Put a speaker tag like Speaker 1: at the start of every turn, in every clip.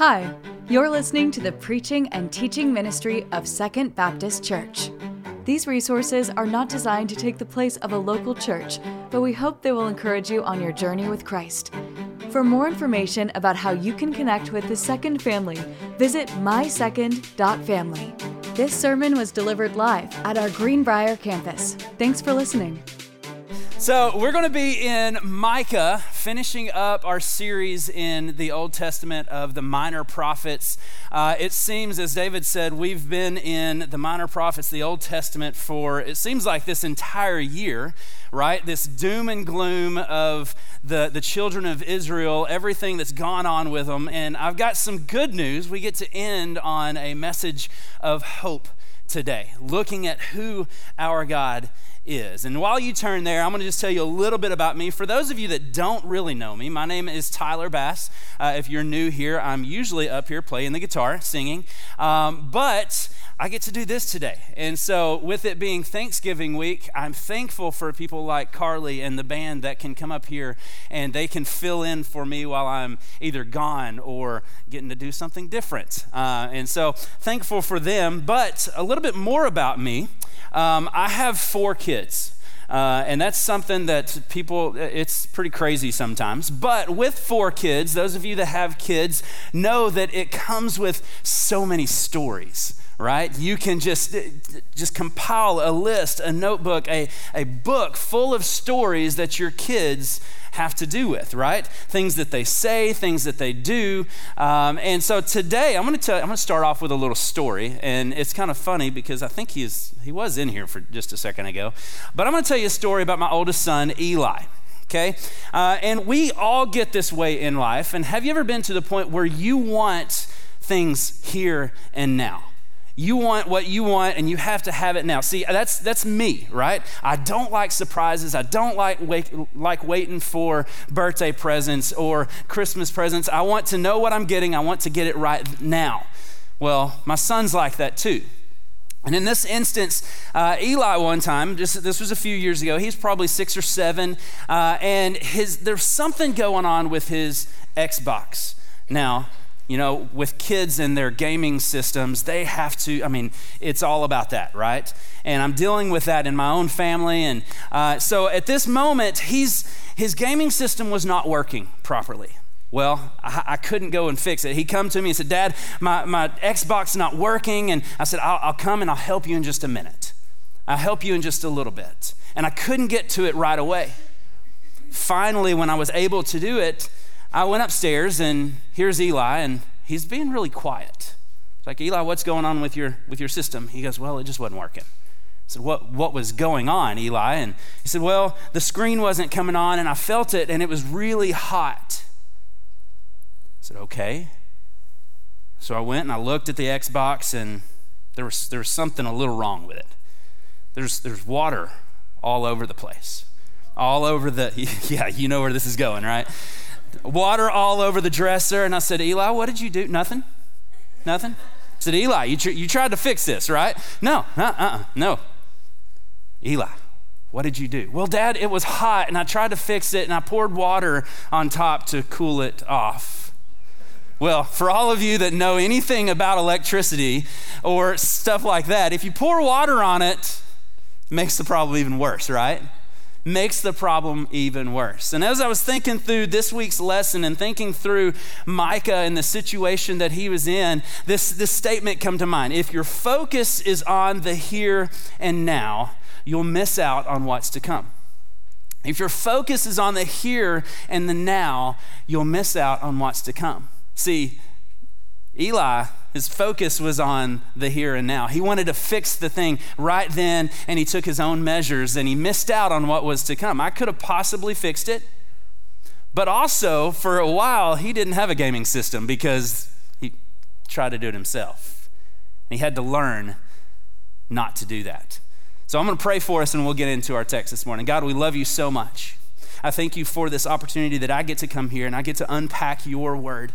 Speaker 1: Hi, you're listening to the preaching and teaching ministry of Second Baptist Church. These resources are not designed to take the place of a local church, but we hope they will encourage you on your journey with Christ. For more information about how you can connect with the Second family, visit mysecond.family. This sermon was delivered live at our Greenbrier campus. Thanks for listening.
Speaker 2: So, we're going to be in Micah, finishing up our series in the Old Testament of the minor prophets. Uh, it seems, as David said, we've been in the minor prophets, the Old Testament, for it seems like this entire year, right? This doom and gloom of the, the children of Israel, everything that's gone on with them. And I've got some good news. We get to end on a message of hope today, looking at who our God is. And while you turn there, I'm going to just tell you a little bit about me. For those of you that don't really know me, my name is Tyler Bass. Uh, if you're new here, I'm usually up here playing the guitar, singing. Um, but I get to do this today. And so, with it being Thanksgiving week, I'm thankful for people like Carly and the band that can come up here and they can fill in for me while I'm either gone or getting to do something different. Uh, and so, thankful for them. But a little bit more about me. Um, I have four kids. Uh, and that's something that people, it's pretty crazy sometimes. But with four kids, those of you that have kids know that it comes with so many stories right you can just just compile a list a notebook a, a book full of stories that your kids have to do with, right? Things that they say, things that they do. Um, and so today, I'm going to tell. I'm going to start off with a little story, and it's kind of funny because I think he's he was in here for just a second ago, but I'm going to tell you a story about my oldest son, Eli okay? Uh, and we all get this way in life. And have you ever been to the point where you want things here and now? You want what you want and you have to have it now. See, that's, that's me, right? I don't like surprises. I don't like, wait, like waiting for birthday presents or Christmas presents. I want to know what I'm getting. I want to get it right now. Well, my son's like that too. And in this instance, uh, Eli, one time, this, this was a few years ago, he's probably six or seven, uh, and his, there's something going on with his Xbox. Now, you know, with kids and their gaming systems, they have to, I mean, it's all about that, right? And I'm dealing with that in my own family. And uh, so at this moment, he's, his gaming system was not working properly. Well, I, I, couldn't go and fix it. He come to me and said, Dad, my, my Xbox not working. And I said, I'll, I'll come and I'll help you in just a minute. I'll help you in just a little bit. And I couldn't get to it right away. Finally, when I was able to do it, I went upstairs and here's Eli, and he's being really quiet. It's like, Eli, what's going on with your, with your system? He goes, Well, it just wasn't working. I said, what, what was going on, Eli? And he said, Well, the screen wasn't coming on, and I felt it, and it was really hot. I said, Okay. So I went and I looked at the Xbox, and there was, there was something a little wrong with it. There's, there's water all over the place. All over the, yeah, you know where this is going, right? Water all over the dresser. And I said, Eli, what did you do? Nothing? Nothing? I said, Eli, you, tr- you tried to fix this, right? No, uh uh no. Eli, what did you do? Well, Dad, it was hot and I tried to fix it and I poured water on top to cool it off. Well, for all of you that know anything about electricity or stuff like that, if you pour water on it, it makes the problem even worse, right? Makes the problem even worse. And as I was thinking through this week's lesson and thinking through Micah and the situation that he was in, this, this statement come to mind. If your focus is on the here and now, you'll miss out on what's to come. If your focus is on the here and the now, you'll miss out on what's to come. See, Eli his focus was on the here and now. He wanted to fix the thing right then, and he took his own measures and he missed out on what was to come. I could have possibly fixed it, but also for a while, he didn't have a gaming system because he tried to do it himself. He had to learn not to do that. So I'm going to pray for us and we'll get into our text this morning. God, we love you so much. I thank you for this opportunity that I get to come here and I get to unpack your word.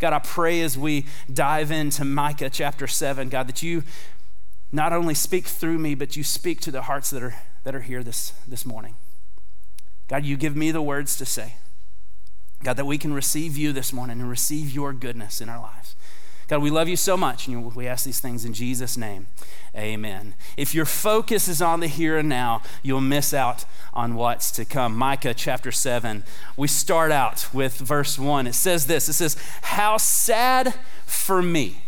Speaker 2: God, I pray as we dive into Micah chapter 7, God, that you not only speak through me, but you speak to the hearts that are, that are here this, this morning. God, you give me the words to say. God, that we can receive you this morning and receive your goodness in our lives. God, we love you so much, and we ask these things in Jesus' name. Amen. If your focus is on the here and now, you'll miss out on what's to come. Micah chapter 7, we start out with verse 1. It says this It says, How sad for me.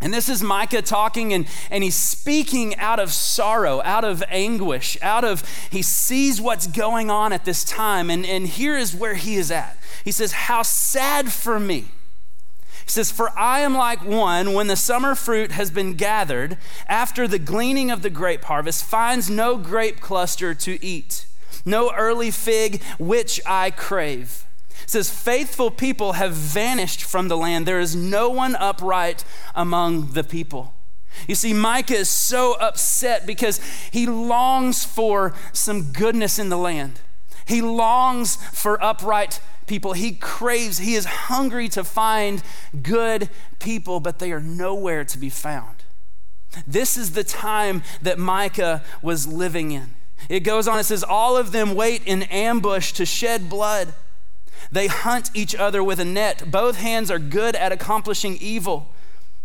Speaker 2: And this is Micah talking, and, and he's speaking out of sorrow, out of anguish, out of, he sees what's going on at this time. And, and here is where he is at. He says, How sad for me says, For I am like one when the summer fruit has been gathered, after the gleaning of the grape harvest, finds no grape cluster to eat, no early fig which I crave. It says, Faithful people have vanished from the land. There is no one upright among the people. You see, Micah is so upset because he longs for some goodness in the land. He longs for upright people. He craves, he is hungry to find good people, but they are nowhere to be found. This is the time that Micah was living in. It goes on, it says, All of them wait in ambush to shed blood. They hunt each other with a net. Both hands are good at accomplishing evil.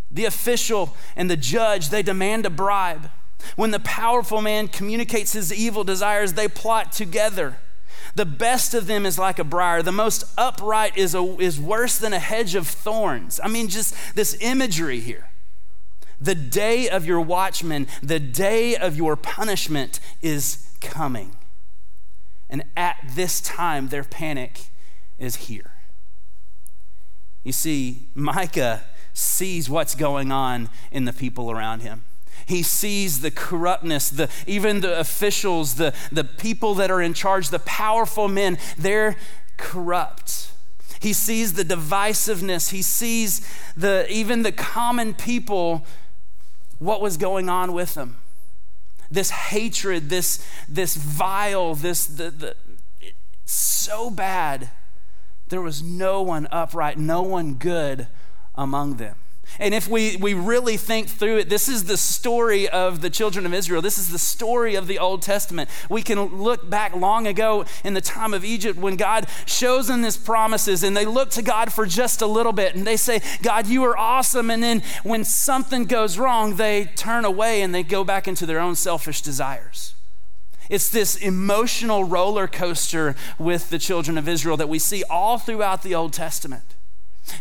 Speaker 2: The official and the judge, they demand a bribe. When the powerful man communicates his evil desires, they plot together. The best of them is like a briar. The most upright is, a, is worse than a hedge of thorns. I mean, just this imagery here. The day of your watchman, the day of your punishment is coming. And at this time, their panic is here. You see, Micah sees what's going on in the people around him. He sees the corruptness, the, even the officials, the, the people that are in charge, the powerful men, they're corrupt. He sees the divisiveness. He sees the, even the common people, what was going on with them. This hatred, this, this vile, this the, the, so bad. There was no one upright, no one good among them. And if we, we really think through it, this is the story of the children of Israel. This is the story of the Old Testament. We can look back long ago in the time of Egypt when God shows them his promises and they look to God for just a little bit and they say, God, you are awesome. And then when something goes wrong, they turn away and they go back into their own selfish desires. It's this emotional roller coaster with the children of Israel that we see all throughout the Old Testament.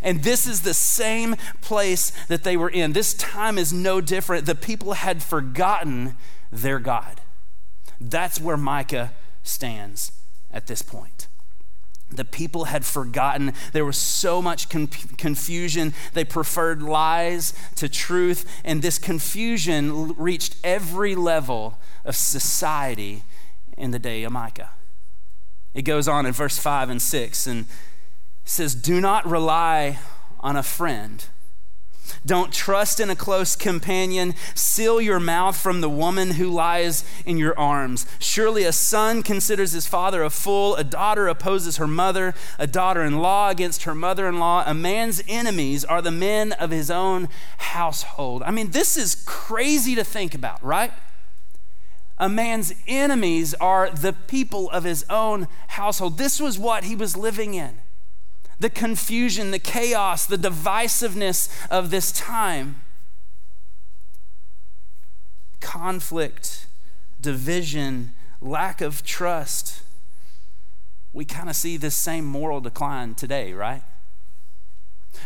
Speaker 2: And this is the same place that they were in. This time is no different. The people had forgotten their God. That's where Micah stands at this point. The people had forgotten. There was so much confusion. They preferred lies to truth. And this confusion reached every level of society in the day of Micah. It goes on in verse 5 and 6. And says, Do not rely on a friend. Don't trust in a close companion. Seal your mouth from the woman who lies in your arms. Surely a son considers his father a fool, a daughter opposes her mother, a daughter in law against her mother in law. A man's enemies are the men of his own household. I mean, this is crazy to think about, right? A man's enemies are the people of his own household. This was what he was living in the confusion, the chaos, the divisiveness of this time. Conflict, division, lack of trust. We kind of see this same moral decline today, right?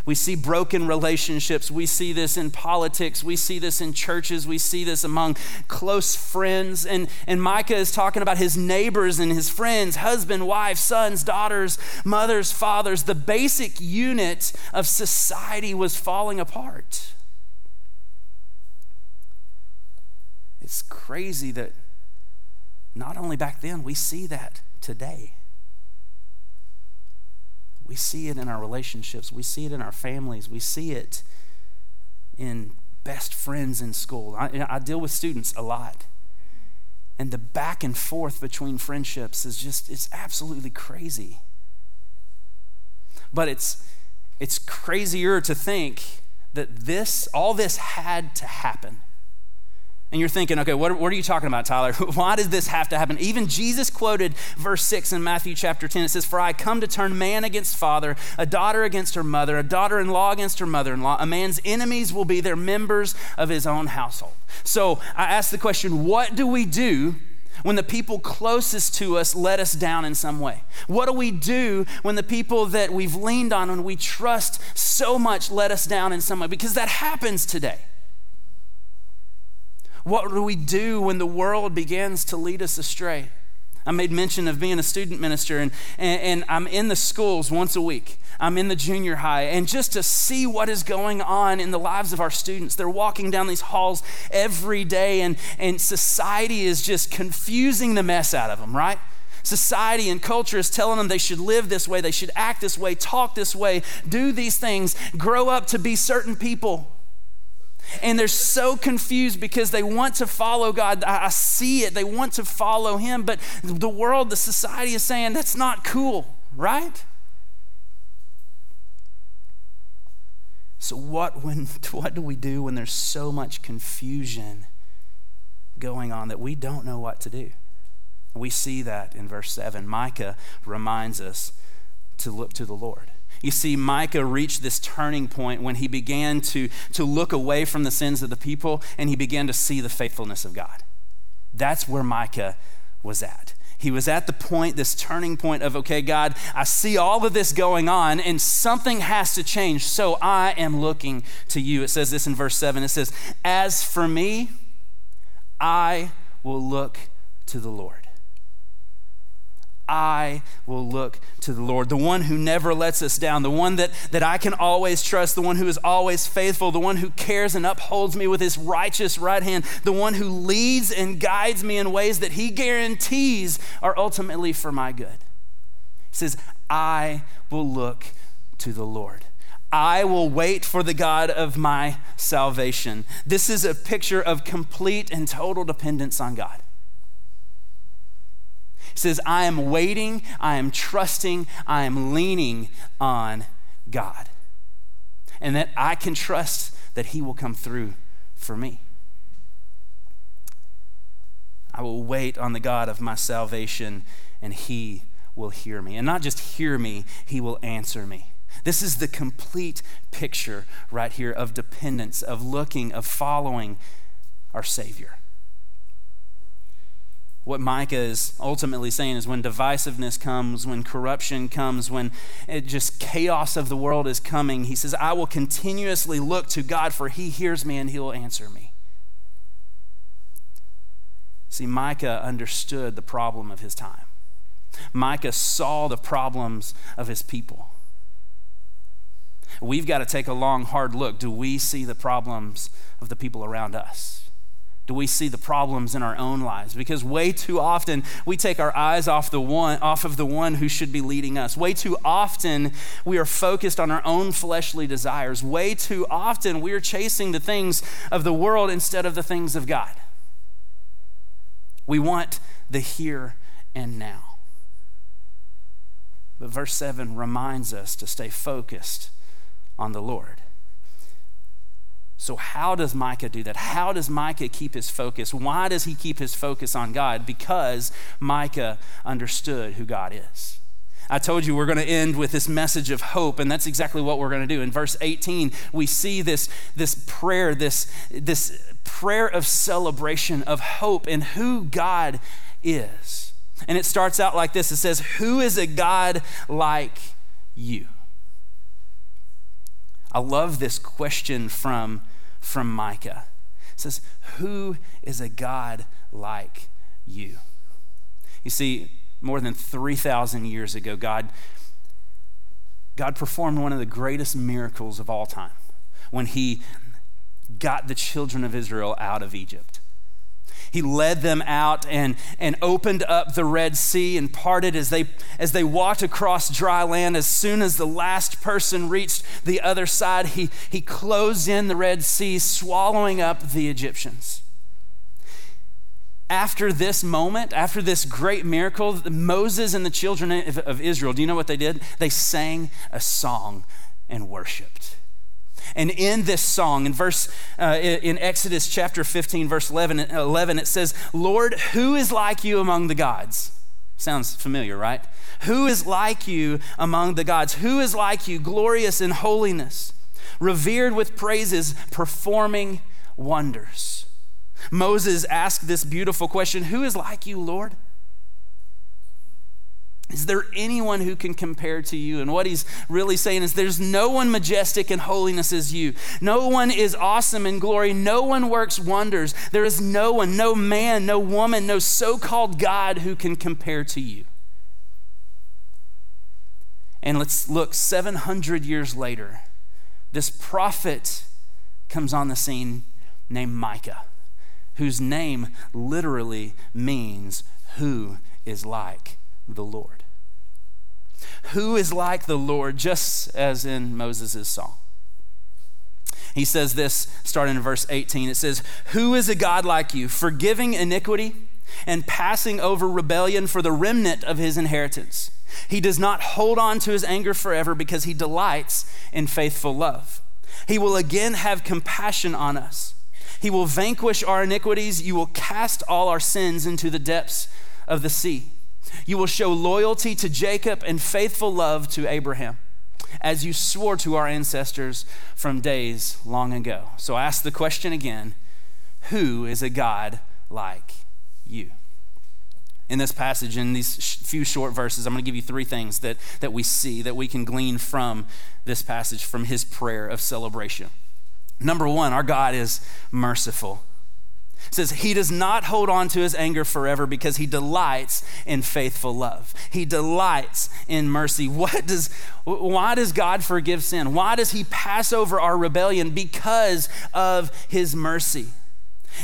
Speaker 2: We see broken relationships. We see this in politics. We see this in churches. We see this among close friends. And, and Micah is talking about his neighbors and his friends husband, wife, sons, daughters, mothers, fathers. The basic unit of society was falling apart. It's crazy that not only back then, we see that today. We see it in our relationships, we see it in our families, we see it in best friends in school. I, I deal with students a lot. And the back and forth between friendships is just, it's absolutely crazy. But it's, it's crazier to think that this, all this had to happen And you're thinking, okay, what, what, are you talking about, Tyler? Why does this have to happen? Even Jesus quoted verse 6 in Matthew chapter 10. It says, For I come to turn man against father, a daughter against her mother, a daughter in law against her mother in law. A man's enemies will be their members of his own household. So I ask the question, what do we do when the people closest to us let us down in some way? What do we do when the people that we've leaned on, when we trust so much, let us down in some way? Because that happens today. What do we do when the world begins to lead us astray? I made mention of being a student minister, and, and, and, I'm in the schools once a week. I'm in the junior high, and just to see what is going on in the lives of our students. They're walking down these halls every day, and, and society is just confusing the mess out of them, right? Society and culture is telling them they should live this way, they should act this way, talk this way, do these things, grow up to be certain people. And they're so confused because they want to follow God. I, see it. They want to follow Him. But the world, the society is saying that's not cool, right? So, what, when, what do we do when there's so much confusion going on that we don't know what to do? We see that in verse 7. Micah reminds us to look to the Lord. You see, Micah reached this turning point when he began to, to look away from the sins of the people and he began to see the faithfulness of God. That's where Micah was at. He was at the point, this turning point of, okay, God, I see all of this going on and something has to change. So I am looking to you. It says this in verse 7 it says, As for me, I will look to the Lord. I will look to the Lord, the one who never lets us down, the one that, that I can always trust, the one who is always faithful, the one who cares and upholds me with his righteous right hand, the one who leads and guides me in ways that he guarantees are ultimately for my good. He says, I will look to the Lord. I will wait for the God of my salvation. This is a picture of complete and total dependence on God says, I am waiting, I am trusting, I am leaning on God. And that I can trust that He will come through for me. I will wait on the God of my salvation, and He will hear me. And not just hear me, He will answer me. This is the complete picture right here of dependence, of looking, of following our Savior what Micah is ultimately saying is when divisiveness comes, when corruption comes, when it just chaos of the world is coming, he says, I will continuously look to God, for he hears me and he will answer me. See, Micah understood the problem of his time. Micah saw the problems of his people. We've got to take a long, hard look. Do we see the problems of the people around us? Do we see the problems in our own lives? Because way too often we take our eyes off the one off of the one who should be leading us. Way too often we are focused on our own fleshly desires. Way too often we are chasing the things of the world instead of the things of god. We want the here and now. But verse 7 reminds us to stay focused on the lord so, how does Micah do that? How does Micah keep his focus? Why does he keep his focus on God? Because Micah understood who God is. I told you we're going to end with this message of hope, and that's exactly what we're going to do. In verse 18, we see this, this prayer, this, this prayer of celebration, of hope, in who God is. And it starts out like this it says, Who is a God like you? I love this question from, from Micah. It says, Who is a God like you? You see, more than 3,000 years ago, God, God performed one of the greatest miracles of all time when he got the children of Israel out of Egypt. He led them out and, and opened up the Red Sea and parted as they, as they walked across dry land. As soon as the last person reached the other side, he, he closed in the Red Sea, swallowing up the Egyptians. After this moment, after this great miracle, Moses and the children of Israel, do you know what they did? They sang a song and worshiped. And in this song, in verse uh, in Exodus chapter 15, verse 11, 11, it says, Lord, who is like you among the gods? Sounds familiar, right? Who is like you among the gods? Who is like you, glorious in holiness, revered with praises, performing wonders? Moses asked this beautiful question Who is like you, Lord? Is there anyone who can compare to you? And what he's really saying is there's no one majestic in holiness as you. No one is awesome in glory. No one works wonders. There is no one, no man, no woman, no so called God who can compare to you. And let's look 700 years later. This prophet comes on the scene named Micah, whose name literally means who is like the Lord. Who is like the Lord, just as in Moses' song? He says this starting in verse 18. It says, Who is a God like you, forgiving iniquity and passing over rebellion for the remnant of his inheritance? He does not hold on to his anger forever because he delights in faithful love. He will again have compassion on us. He will vanquish our iniquities. You will cast all our sins into the depths of the sea. You will show loyalty to Jacob and faithful love to Abraham, as you swore to our ancestors from days long ago. So I ask the question again Who is a God like you? In this passage, in these few short verses, I'm going to give you three things that, that we see, that we can glean from this passage, from his prayer of celebration. Number one, our God is merciful. It says he does not hold on to his anger forever because he delights in faithful love. He delights in mercy. What does why does God forgive sin? Why does he pass over our rebellion? Because of his mercy.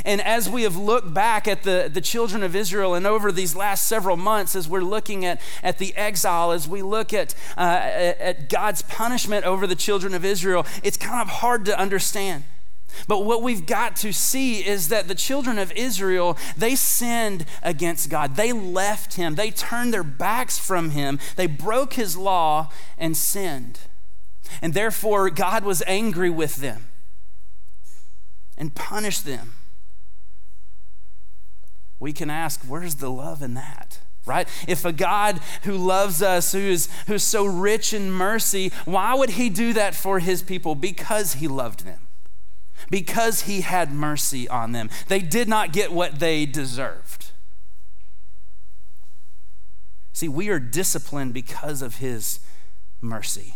Speaker 2: And as we have looked back at the, the children of Israel and over these last several months, as we're looking at, at the exile, as we look at, uh, at God's punishment over the children of Israel, it's kind of hard to understand. But what we've got to see is that the children of Israel, they sinned against God. They left him. They turned their backs from him. They broke his law and sinned. And therefore, God was angry with them and punished them. We can ask, where's the love in that? right? If a God who loves us, who is who's so rich in mercy, why would he do that for his people? Because he loved them because he had mercy on them. They did not get what they deserved. See, we are disciplined because of his mercy.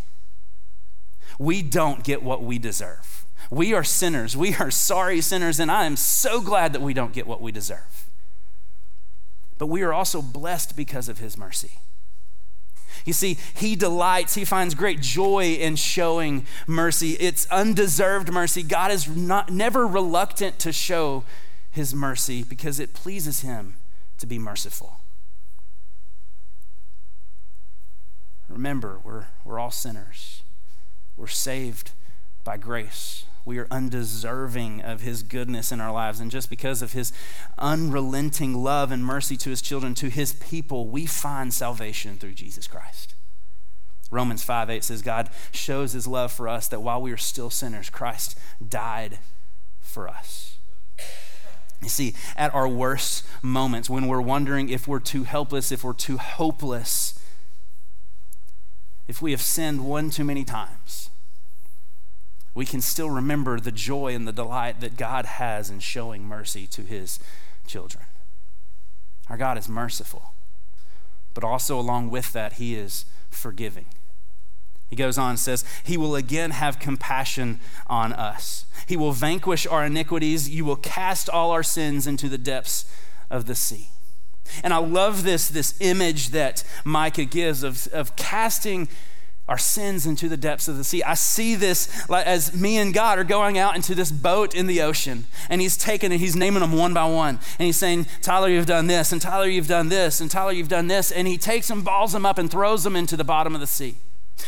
Speaker 2: We don't get what we deserve. We are sinners. We are sorry sinners, and I am so glad that we don't get what we deserve. But we are also blessed because of his mercy. You see, he delights, he finds great joy in showing mercy. It's undeserved mercy. God is not, never reluctant to show his mercy because it pleases him to be merciful. Remember, we're, we're all sinners. We're saved by grace. We are undeserving of his goodness in our lives. And just because of his unrelenting love and mercy to his children, to his people, we find salvation through Jesus Christ. Romans 5 8 says, God shows his love for us that while we are still sinners, Christ died for us. You see, at our worst moments, when we're wondering if we're too helpless, if we're too hopeless, if we have sinned one too many times, we can still remember the joy and the delight that God has in showing mercy to his children. Our God is merciful, but also along with that, he is forgiving. He goes on and says, He will again have compassion on us. He will vanquish our iniquities. You will cast all our sins into the depths of the sea. And I love this, this image that Micah gives of, of casting our sins into the depths of the sea. I see this as me and God are going out into this boat in the ocean, and He's taking it, He's naming them one by one. And He's saying, Tyler, you've done this, and Tyler, you've done this, and Tyler, you've done this. And He takes them, balls them up, and throws them into the bottom of the sea.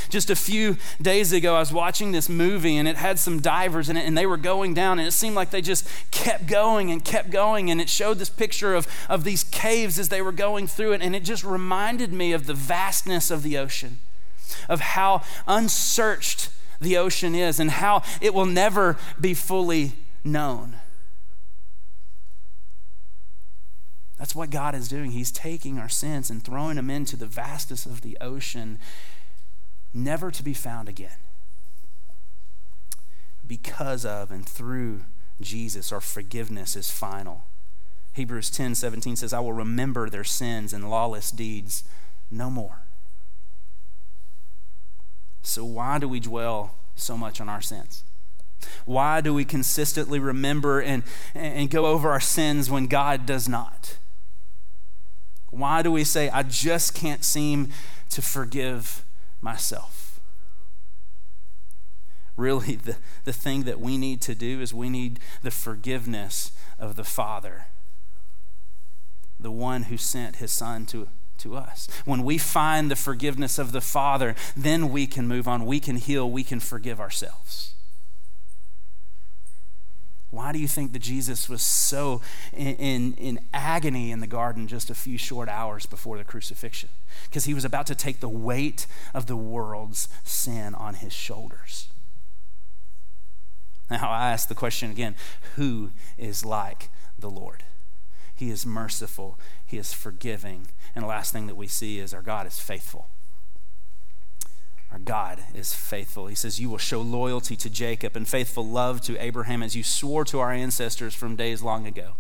Speaker 2: Just a few days ago, I was watching this movie and it had some divers in it, and they were going down, and it seemed like they just kept going and kept going. And it showed this picture of, of these caves as they were going through it, and it just reminded me of the vastness of the ocean of how unsearched the ocean is and how it will never be fully known. That's what God is doing. He's taking our sins and throwing them into the vastness of the ocean, never to be found again. Because of and through Jesus, our forgiveness is final. Hebrews 10 17 says, I will remember their sins and lawless deeds no more. So, why do we dwell so much on our sins? Why do we consistently remember and, and go over our sins when God does not? Why do we say, I just can't seem to forgive myself? Really, the, the thing that we need to do is we need the forgiveness of the Father, the one who sent his Son to, to us. When we find the forgiveness of the Father, then we can move on, we can heal, we can forgive ourselves. Why do you think that Jesus was so in, in, in, agony in the garden just a few short hours before the crucifixion? Because he was about to take the weight of the world's sin on his shoulders. Now, I ask the question again who is like the Lord? He is merciful, He is forgiving. And the last thing that we see is our God is faithful. Our God is faithful. He says, You will show loyalty to Jacob and faithful love to Abraham as you swore to our ancestors from days long ago.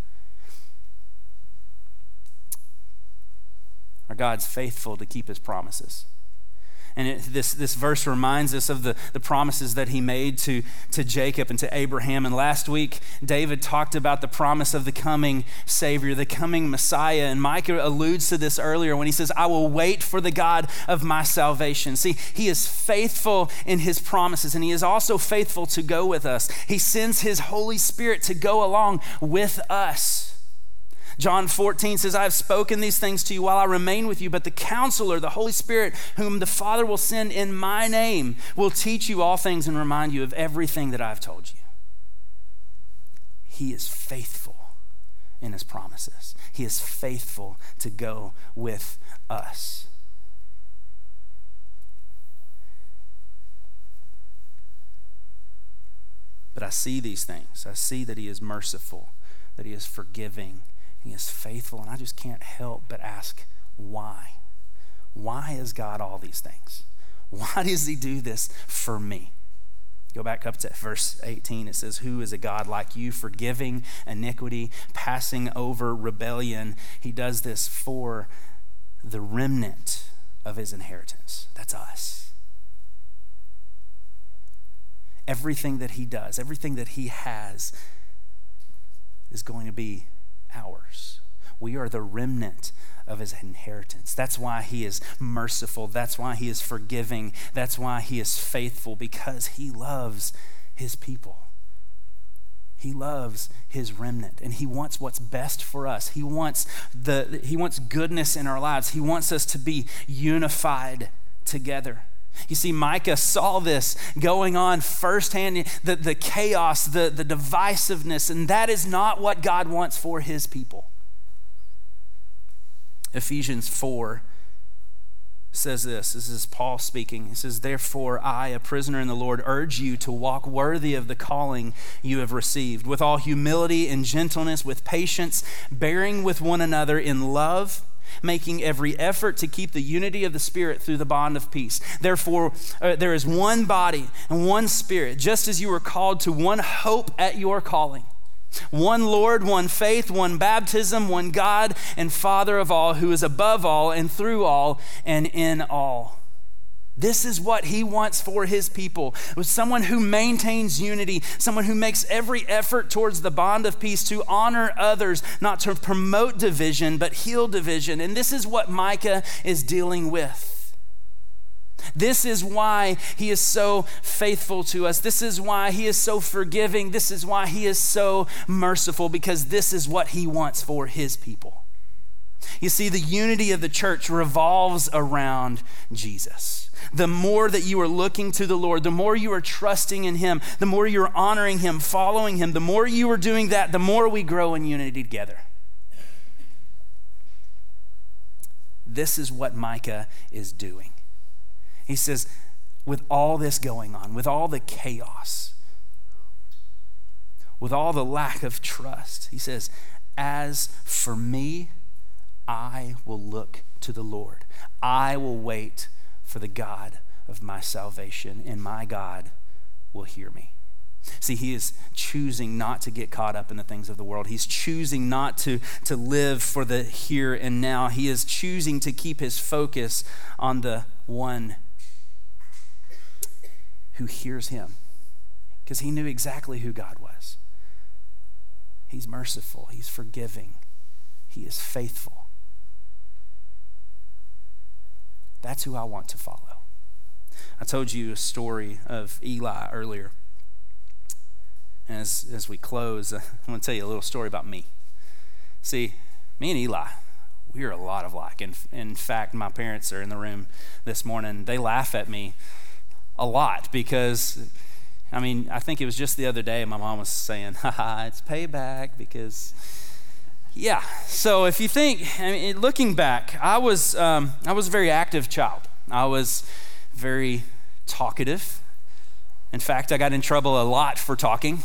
Speaker 2: Our God's faithful to keep his promises. And it, this, this verse reminds us of the, the promises that he made to, to Jacob and to Abraham. And last week, David talked about the promise of the coming Savior, the coming Messiah. And Micah alludes to this earlier when he says, I will wait for the God of my salvation. See, he is faithful in his promises, and he is also faithful to go with us. He sends his Holy Spirit to go along with us. John 14 says, I have spoken these things to you while I remain with you, but the counselor, the Holy Spirit, whom the Father will send in my name, will teach you all things and remind you of everything that I've told you. He is faithful in his promises, he is faithful to go with us. But I see these things. I see that he is merciful, that he is forgiving, he is faithful, and I just can't help but ask why. Why is God all these things? Why does He do this for me? Go back up to verse 18. It says, Who is a God like you, forgiving iniquity, passing over rebellion? He does this for the remnant of his inheritance. That's us. Everything that he does, everything that he has, is going to be ours. We are the remnant of his inheritance. That's why he is merciful. That's why he is forgiving. That's why he is faithful, because he loves his people. He loves his remnant and he wants what's best for us. He wants the he wants goodness in our lives. He wants us to be unified together. You see, Micah saw this going on firsthand the, the chaos, the, the divisiveness, and that is not what God wants for his people. Ephesians 4 says this this is Paul speaking. He says, Therefore, I, a prisoner in the Lord, urge you to walk worthy of the calling you have received, with all humility and gentleness, with patience, bearing with one another in love making every effort to keep the unity of the Spirit through the bond of peace. Therefore, uh, there is one body and one Spirit, just as you were called to one hope at your calling. One Lord, one faith, one baptism, one God and Father of all, who is above all and through all and in all. This is what he wants for his people. With someone who maintains unity, someone who makes every effort towards the bond of peace to honor others, not to promote division, but heal division. And this is what Micah is dealing with. This is why he is so faithful to us. This is why he is so forgiving. This is why he is so merciful, because this is what he wants for his people. You see, the unity of the church revolves around Jesus the more that you are looking to the Lord, the more you are trusting in Him, the more you're honoring Him, following Him, the more you are doing that, the more we grow in unity together. This is what Micah is doing. He says, with all this going on, with all the chaos, with all the lack of trust, he says, As for me, I will look to the Lord. I will wait for the God of my salvation, and my God will hear me. See, he is choosing not to get caught up in the things of the world. He's choosing not to, to live for the here and now. He is choosing to keep his focus on the one who hears him because he knew exactly who God was. He's merciful, he's forgiving, he is faithful. That's who I want to follow. I told you a story of Eli earlier. As, as we close, I want to tell you a little story about me. See, me and Eli, we are a lot of like. In, in fact, my parents are in the room this morning. They laugh at me a lot because, I mean, I think it was just the other day my mom was saying, haha, it's payback because, yeah. So if you think, I mean, looking back, I was, um, I was a very active child. I was very talkative. In fact, I got in trouble a lot for talking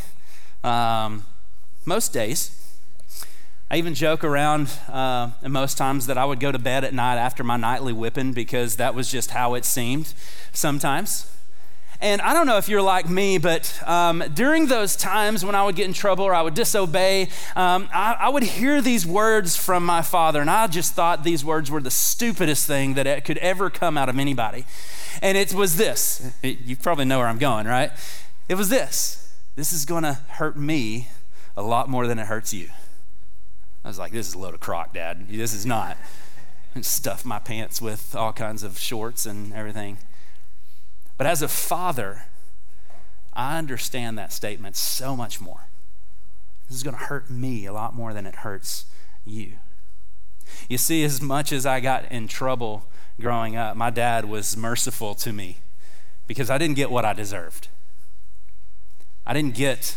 Speaker 2: um, most days. I even joke around uh, most times that I would go to bed at night after my nightly whipping because that was just how it seemed sometimes. And I don't know if you're like me, but um, during those times when I would get in trouble or I would disobey, um, I, I, would hear these words from my father, and I just thought these words were the stupidest thing that could ever come out of anybody. And it was this it, you probably know where I'm going, right? It was this this is going to hurt me a lot more than it hurts you. I was like, this is a load of crock, Dad. This is not. And stuff my pants with all kinds of shorts and everything. But as a father, I understand that statement so much more. This is going to hurt me a lot more than it hurts you. You see, as much as I got in trouble growing up, my dad was merciful to me because I didn't get what I deserved. I didn't get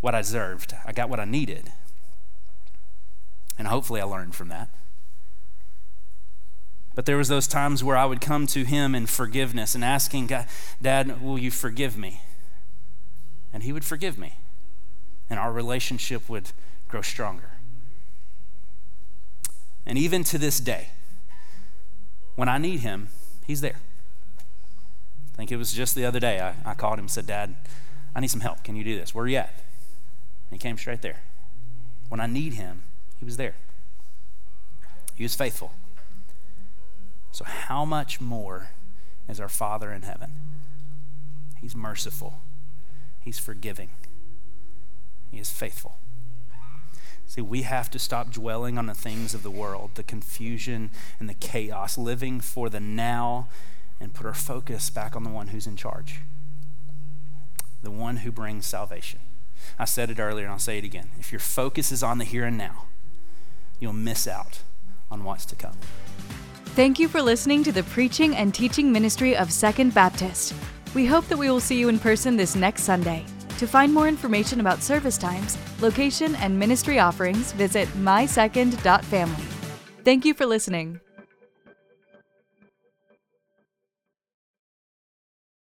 Speaker 2: what I deserved, I got what I needed. And hopefully I learned from that. But there was those times where I would come to him in forgiveness and asking God, Dad, will you forgive me? And he would forgive me. And our relationship would grow stronger. And even to this day, when I need him, he's there. I think it was just the other day I, I called him and said, Dad, I need some help. Can you do this? Where are you at? And he came straight there. When I need him, he was there. He was faithful. So, how much more is our Father in heaven? He's merciful, He's forgiving, He is faithful. See, we have to stop dwelling on the things of the world, the confusion and the chaos, living for the now, and put our focus back on the one who's in charge, the one who brings salvation. I said it earlier and I'll say it again. If your focus is on the here and now, you'll miss out on what's to come.
Speaker 1: Thank you for listening to the preaching and teaching ministry of Second Baptist. We hope that we will see you in person this next Sunday. To find more information about service times, location, and ministry offerings, visit mysecond.family. Thank you for listening.